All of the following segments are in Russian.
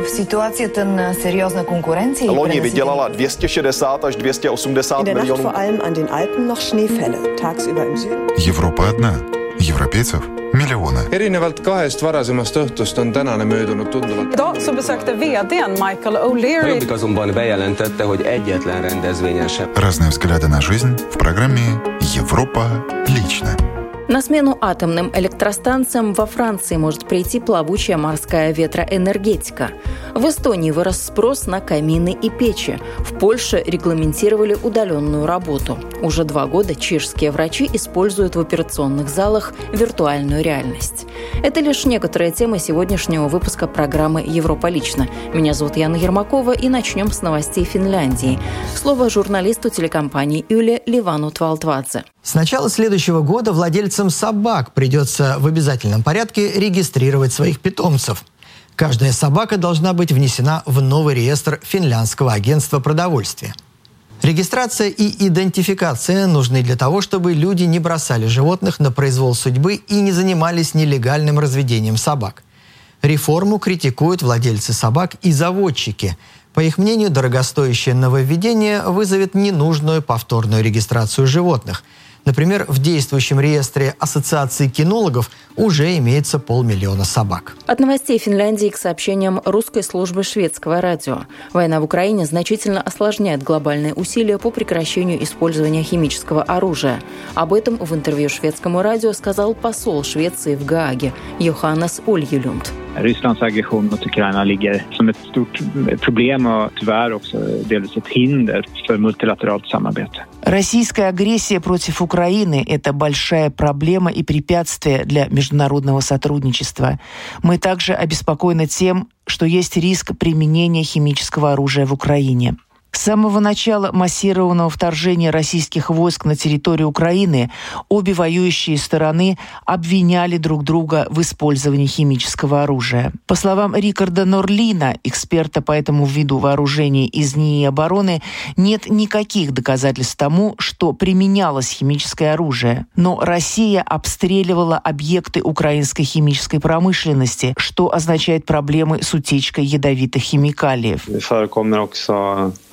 В ситуации ten серьезной конкуренции... Loni vydělala 260 až 280 In der Nacht milionů. vor allem an den Alpen noch Schneefälle. Tagsüber im Süden. Европа одна. Европейцев миллионы. erinevalt kahest varasemast õhtust on tänane möödunud tunduvalt Idag så besökte vdn Michael O'Leary Jobbik azonban bejelentette, hogy egyetlen rendezvényen sem Разные взгляды на жизнь в программе «Европа лично». На смену атомным электростанциям во Франции может прийти плавучая морская ветроэнергетика. В Эстонии вырос спрос на камины и печи. В Польше регламентировали удаленную работу. Уже два года чешские врачи используют в операционных залах виртуальную реальность. Это лишь некоторые темы сегодняшнего выпуска программы «Европа лично». Меня зовут Яна Ермакова и начнем с новостей Финляндии. Слово журналисту телекомпании Юле Ливану Твалтвадзе. С начала следующего года владельцам собак придется в обязательном порядке регистрировать своих питомцев. Каждая собака должна быть внесена в новый реестр Финляндского агентства продовольствия. Регистрация и идентификация нужны для того, чтобы люди не бросали животных на произвол судьбы и не занимались нелегальным разведением собак. Реформу критикуют владельцы собак и заводчики. По их мнению, дорогостоящее нововведение вызовет ненужную повторную регистрацию животных. Например, в действующем реестре Ассоциации кинологов уже имеется полмиллиона собак. От новостей Финляндии к сообщениям русской службы шведского радио. Война в Украине значительно осложняет глобальные усилия по прекращению использования химического оружия. Об этом в интервью шведскому радио сказал посол Швеции в Гааге Йоханнес Ольjelund. Rysslands aggression mot Ukraina ligger som ett stort problem och tyvärr också delvis ett hinder för multilateralt samarbete. Российская агрессия против Украины – это большая проблема и препятствие для международного сотрудничества. Мы также обеспокоены тем, что есть риск применения химического оружия в Украине. С самого начала массированного вторжения российских войск на территорию Украины обе воюющие стороны обвиняли друг друга в использовании химического оружия. По словам Рикарда Норлина, эксперта по этому виду вооружений из НИИ обороны, нет никаких доказательств тому, что применялось химическое оружие. Но Россия обстреливала объекты украинской химической промышленности, что означает проблемы с утечкой ядовитых химикалиев.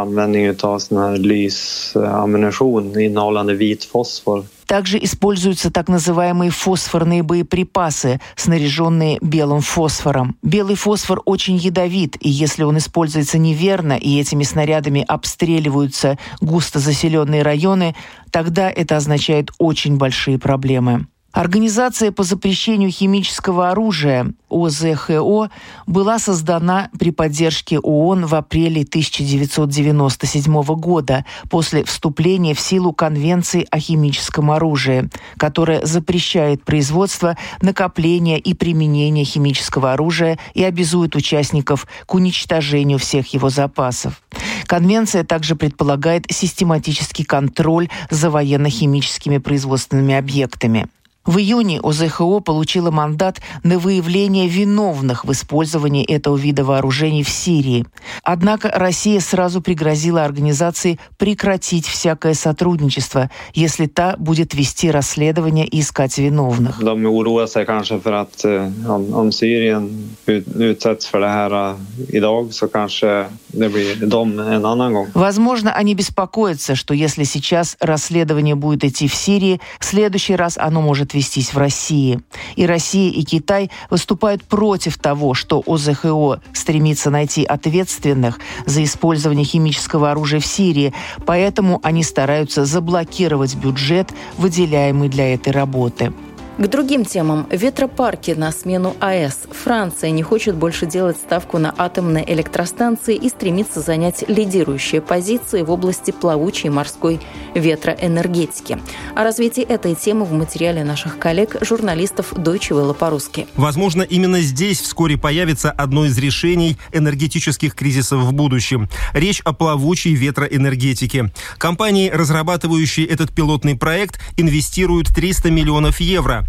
Användning av sån här lysammunition innehållande vit fosfor. Также используются так называемые фосфорные боеприпасы, снаряженные белым фосфором. Белый фосфор очень ядовит, и если он используется неверно и этими снарядами обстреливаются густо заселенные районы, тогда это означает очень большие проблемы. Организация по запрещению химического оружия ОЗХО была создана при поддержке ООН в апреле 1997 года после вступления в силу Конвенции о химическом оружии, которая запрещает производство, накопление и применение химического оружия и обязует участников к уничтожению всех его запасов. Конвенция также предполагает систематический контроль за военно-химическими производственными объектами. В июне ОЗХО получила мандат на выявление виновных в использовании этого вида вооружений в Сирии. Однако Россия сразу пригрозила организации прекратить всякое сотрудничество, если та будет вести расследование и искать виновных. Eh, eh. Возможно, они беспокоятся, что если сейчас расследование будет идти в Сирии, в следующий раз оно может вестись в России. И Россия, и Китай выступают против того, что ОЗХО стремится найти ответственных за использование химического оружия в Сирии, поэтому они стараются заблокировать бюджет, выделяемый для этой работы. К другим темам. Ветропарки на смену АЭС. Франция не хочет больше делать ставку на атомные электростанции и стремится занять лидирующие позиции в области плавучей морской ветроэнергетики. О развитии этой темы в материале наших коллег, журналистов Deutsche Welle по-русски. Возможно, именно здесь вскоре появится одно из решений энергетических кризисов в будущем. Речь о плавучей ветроэнергетике. Компании, разрабатывающие этот пилотный проект, инвестируют 300 миллионов евро.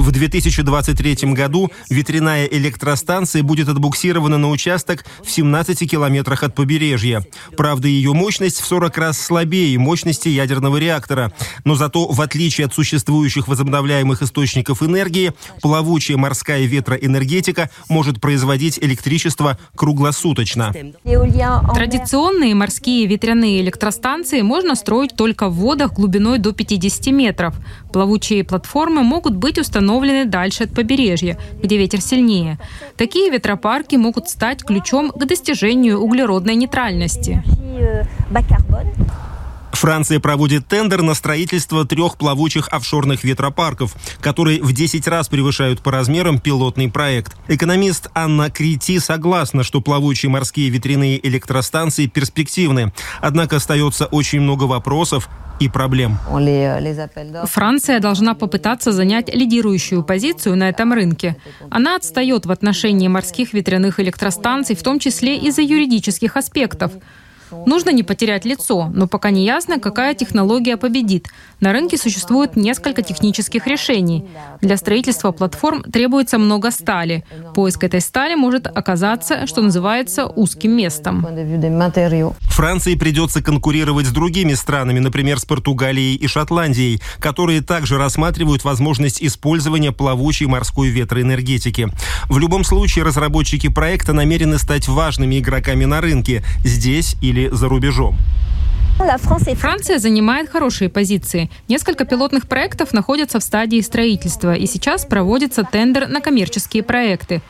В 2023 году ветряная электростанция будет отбуксирована на участок в 17 километрах от побережья. Правда, ее мощность в 40 раз слабее мощности ядерного реактора. Но зато, в отличие от существующих возобновляемых источников энергии, плавучая морская ветроэнергетика может производить электричество круглосуточно. Традиционные морские ветряные электростанции можно строить только в водах глубиной до 50 метров. Плавучие платформы могут быть установлены дальше от побережья, где ветер сильнее. Такие ветропарки могут стать ключом к достижению углеродной нейтральности. Франция проводит тендер на строительство трех плавучих офшорных ветропарков, которые в 10 раз превышают по размерам пилотный проект. Экономист Анна Крити согласна, что плавучие морские ветряные электростанции перспективны. Однако остается очень много вопросов и проблем. Франция должна попытаться занять лидирующую позицию на этом рынке. Она отстает в отношении морских ветряных электростанций, в том числе из-за юридических аспектов. Нужно не потерять лицо, но пока не ясно, какая технология победит. На рынке существует несколько технических решений. Для строительства платформ требуется много стали. Поиск этой стали может оказаться, что называется, узким местом. Франции придется конкурировать с другими странами, например, с Португалией и Шотландией, которые также рассматривают возможность использования плавучей морской ветроэнергетики. В любом случае, разработчики проекта намерены стать важными игроками на рынке, здесь или за рубежом. Франция занимает хорошие позиции. Несколько пилотных проектов находятся в стадии строительства, и сейчас проводится тендер на коммерческие проекты.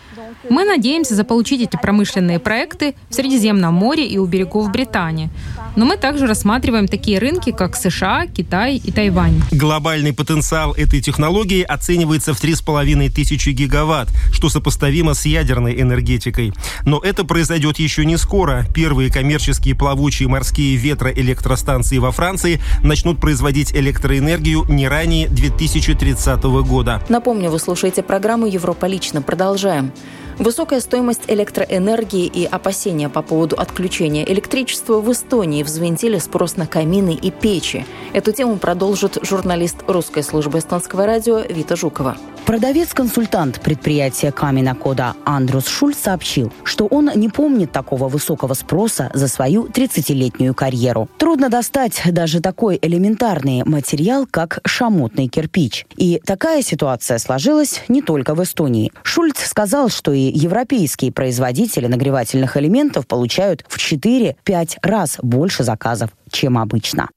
Мы надеемся заполучить эти промышленные проекты в Средиземном море и у берегов Британии. Но мы также рассматриваем такие рынки, как США, Китай и Тайвань. Глобальный потенциал этой технологии оценивается в 3,5 тысячи гигаватт, что сопоставимо с ядерной энергетикой. Но это произойдет еще не скоро. Первые коммерческие плавучие морские ветроэлектростанции во Франции начнут производить электроэнергию не ранее 2030 года. Напомню, вы слушаете программу «Европа лично». Продолжаем. Высокая стоимость электроэнергии и опасения по поводу отключения электричества в Эстонии взвинтили спрос на камины и печи. Эту тему продолжит журналист русской службы эстонского радио Вита Жукова. Продавец-консультант предприятия Камина Кода Андрус Шульц сообщил, что он не помнит такого высокого спроса за свою 30-летнюю карьеру. Трудно достать даже такой элементарный материал, как шамотный кирпич. И такая ситуация сложилась не только в Эстонии. Шульц сказал, что и европейские производители нагревательных элементов получают в 4-5 раз больше заказов чем обычно.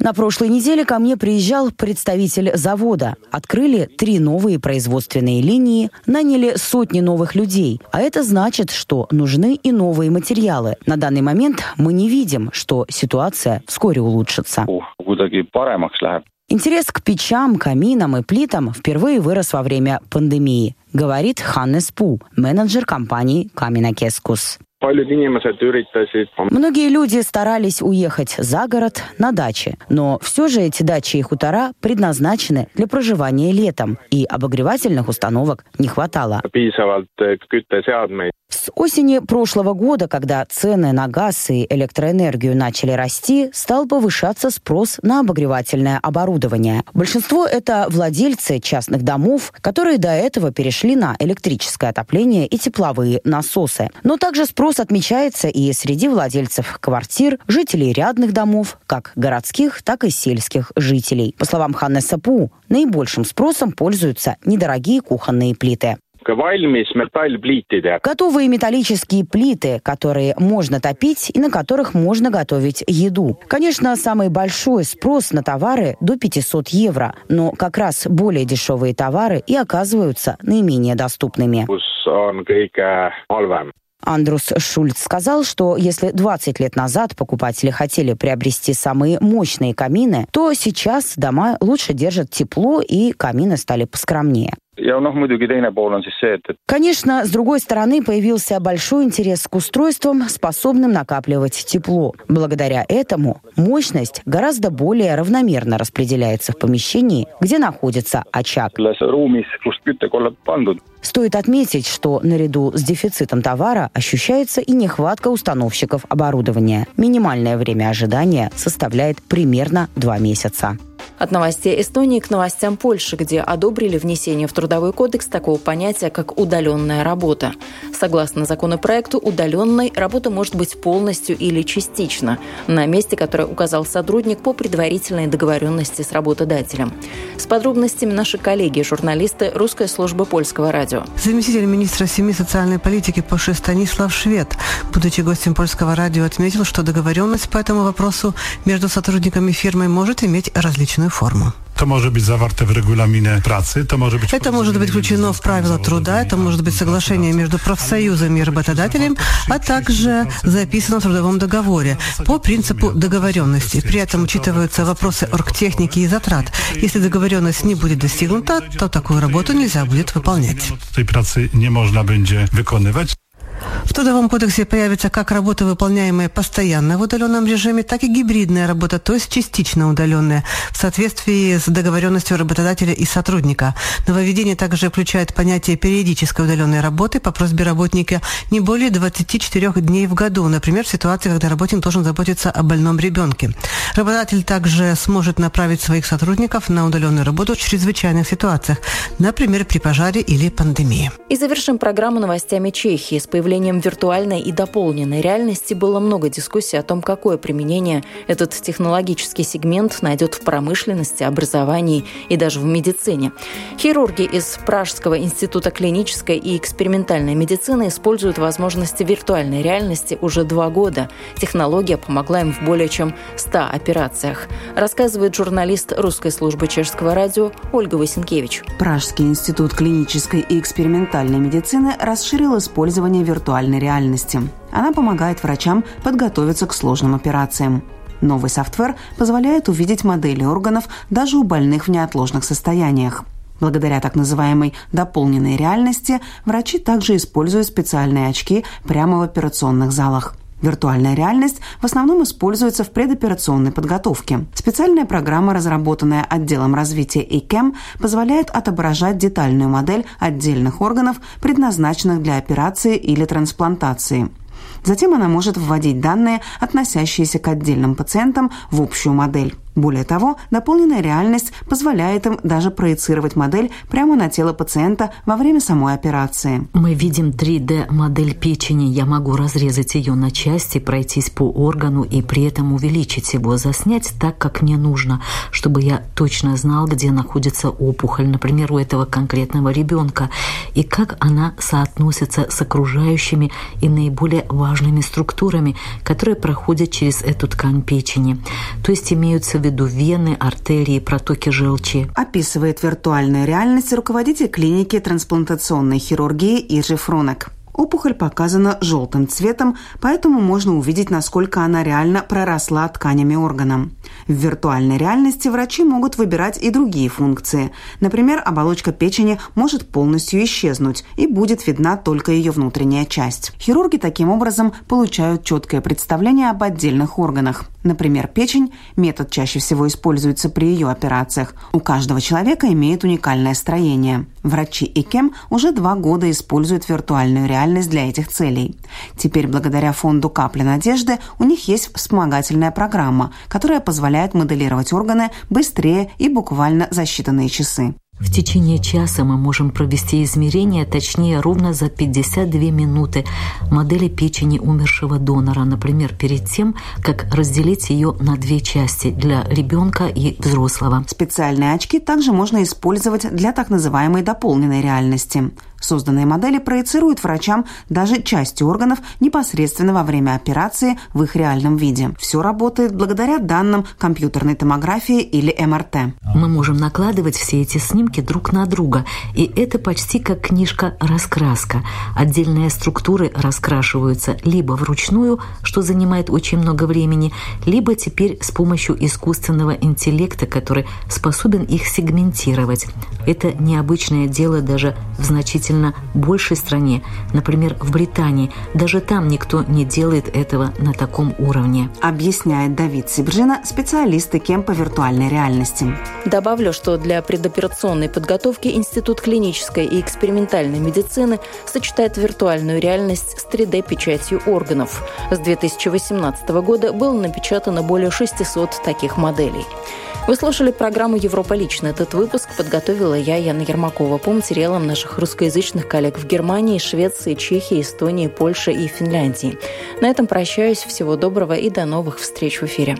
На прошлой неделе ко мне приезжал представитель завода. Открыли три новые производственные линии, наняли сотни новых людей. А это значит, что нужны и новые материалы. На данный момент мы не видим, что ситуация вскоре улучшится. Интерес к печам, каминам и плитам впервые вырос во время пандемии, говорит Ханнес Пу, менеджер компании Камина Кескус. Многие люди старались уехать за город на дачи, но все же эти дачи и хутора предназначены для проживания летом, и обогревательных установок не хватало. С осени прошлого года, когда цены на газ и электроэнергию начали расти, стал повышаться спрос на обогревательное оборудование. Большинство это владельцы частных домов, которые до этого перешли на электрическое отопление и тепловые насосы. Но также спрос отмечается и среди владельцев квартир, жителей рядных домов, как городских, так и сельских жителей. По словам Ханны Сапу, наибольшим спросом пользуются недорогие кухонные плиты. Готовые металлические плиты, которые можно топить и на которых можно готовить еду. Конечно, самый большой спрос на товары до 500 евро, но как раз более дешевые товары и оказываются наименее доступными. Андрус Шульц сказал, что если 20 лет назад покупатели хотели приобрести самые мощные камины, то сейчас дома лучше держат тепло и камины стали поскромнее. Конечно, с другой стороны появился большой интерес к устройствам, способным накапливать тепло. Благодаря этому мощность гораздо более равномерно распределяется в помещении, где находится очаг. Стоит отметить, что наряду с дефицитом товара ощущается и нехватка установщиков оборудования. Минимальное время ожидания составляет примерно два месяца. От новостей Эстонии к новостям Польши, где одобрили внесение в Трудовой кодекс такого понятия, как удаленная работа. Согласно законопроекту, удаленной работа может быть полностью или частично на месте, которое указал сотрудник по предварительной договоренности с работодателем. С подробностями наши коллеги, журналисты Русской службы польского радио. Заместитель министра семьи социальной политики Польши Станислав Швед, будучи гостем польского радио, отметил, что договоренность по этому вопросу между сотрудниками фирмы может иметь различную форму. To może być zawarte w regulaminie pracy, to może być... Это может быть включено в правила труда, это может быть соглашение между профсоюзом и работодателем, а также записано в трудовом договоре по принципу договоренности. При этом учитываются вопросы оргтехники и затрат. Если договоренность не будет достигнута, то такую работу нельзя будет выполнять. Tej pracy nie można będzie wykonywać. В Трудовом кодексе появится как работа, выполняемая постоянно в удаленном режиме, так и гибридная работа, то есть частично удаленная, в соответствии с договоренностью работодателя и сотрудника. Нововведение также включает понятие периодической удаленной работы по просьбе работника не более 24 дней в году, например, в ситуации, когда работник должен заботиться о больном ребенке. Работодатель также сможет направить своих сотрудников на удаленную работу в чрезвычайных ситуациях, например, при пожаре или пандемии. И завершим программу новостями Чехии. С появлением виртуальной и дополненной реальности было много дискуссий о том, какое применение этот технологический сегмент найдет в промышленности, образовании и даже в медицине. Хирурги из Пражского института клинической и экспериментальной медицины используют возможности виртуальной реальности уже два года. Технология помогла им в более чем 100 операциях, рассказывает журналист русской службы чешского радио Ольга Васенкевич. Пражский институт клинической и экспериментальной медицины расширил использование виртуальной реальности. Она помогает врачам подготовиться к сложным операциям. Новый софтвер позволяет увидеть модели органов даже у больных в неотложных состояниях. Благодаря так называемой дополненной реальности врачи также используют специальные очки прямо в операционных залах. Виртуальная реальность в основном используется в предоперационной подготовке. Специальная программа, разработанная отделом развития ICAM, позволяет отображать детальную модель отдельных органов, предназначенных для операции или трансплантации. Затем она может вводить данные, относящиеся к отдельным пациентам, в общую модель. Более того, дополненная реальность позволяет им даже проецировать модель прямо на тело пациента во время самой операции. Мы видим 3D-модель печени. Я могу разрезать ее на части, пройтись по органу и при этом увеличить его, заснять так, как мне нужно, чтобы я точно знал, где находится опухоль, например, у этого конкретного ребенка, и как она соотносится с окружающими и наиболее важными структурами, которые проходят через эту ткань печени. То есть имеются виду вены, артерии, протоки желчи. Описывает виртуальную реальность руководитель клиники трансплантационной хирургии Иржи Фронек. Опухоль показана желтым цветом, поэтому можно увидеть, насколько она реально проросла тканями органа. В виртуальной реальности врачи могут выбирать и другие функции. Например, оболочка печени может полностью исчезнуть и будет видна только ее внутренняя часть. Хирурги таким образом получают четкое представление об отдельных органах. Например, печень – метод чаще всего используется при ее операциях. У каждого человека имеет уникальное строение. Врачи ИКЕМ уже два года используют виртуальную реальность для этих целей. Теперь, благодаря фонду «Капли надежды», у них есть вспомогательная программа, которая позволяет моделировать органы быстрее и буквально за считанные часы. В течение часа мы можем провести измерения, точнее ровно за 52 минуты модели печени умершего донора, например, перед тем, как разделить ее на две части для ребенка и взрослого. Специальные очки также можно использовать для так называемой дополненной реальности. Созданные модели проецируют врачам даже части органов непосредственно во время операции в их реальном виде. Все работает благодаря данным компьютерной томографии или МРТ. Мы можем накладывать все эти снимки друг на друга, и это почти как книжка-раскраска. Отдельные структуры раскрашиваются либо вручную, что занимает очень много времени, либо теперь с помощью искусственного интеллекта, который способен их сегментировать. Это необычное дело даже в в значительно большей стране, например, в Британии. Даже там никто не делает этого на таком уровне. Объясняет Давид Сибжина, специалист ИКЕМ по виртуальной реальности. Добавлю, что для предоперационной подготовки Институт клинической и экспериментальной медицины сочетает виртуальную реальность с 3D-печатью органов. С 2018 года было напечатано более 600 таких моделей. Вы слушали программу «Европа лично». Этот выпуск подготовила я, Яна Ермакова, по материалам наших русскоязычных коллег в Германии, Швеции, Чехии, Эстонии, Польше и Финляндии. На этом прощаюсь. Всего доброго и до новых встреч в эфире.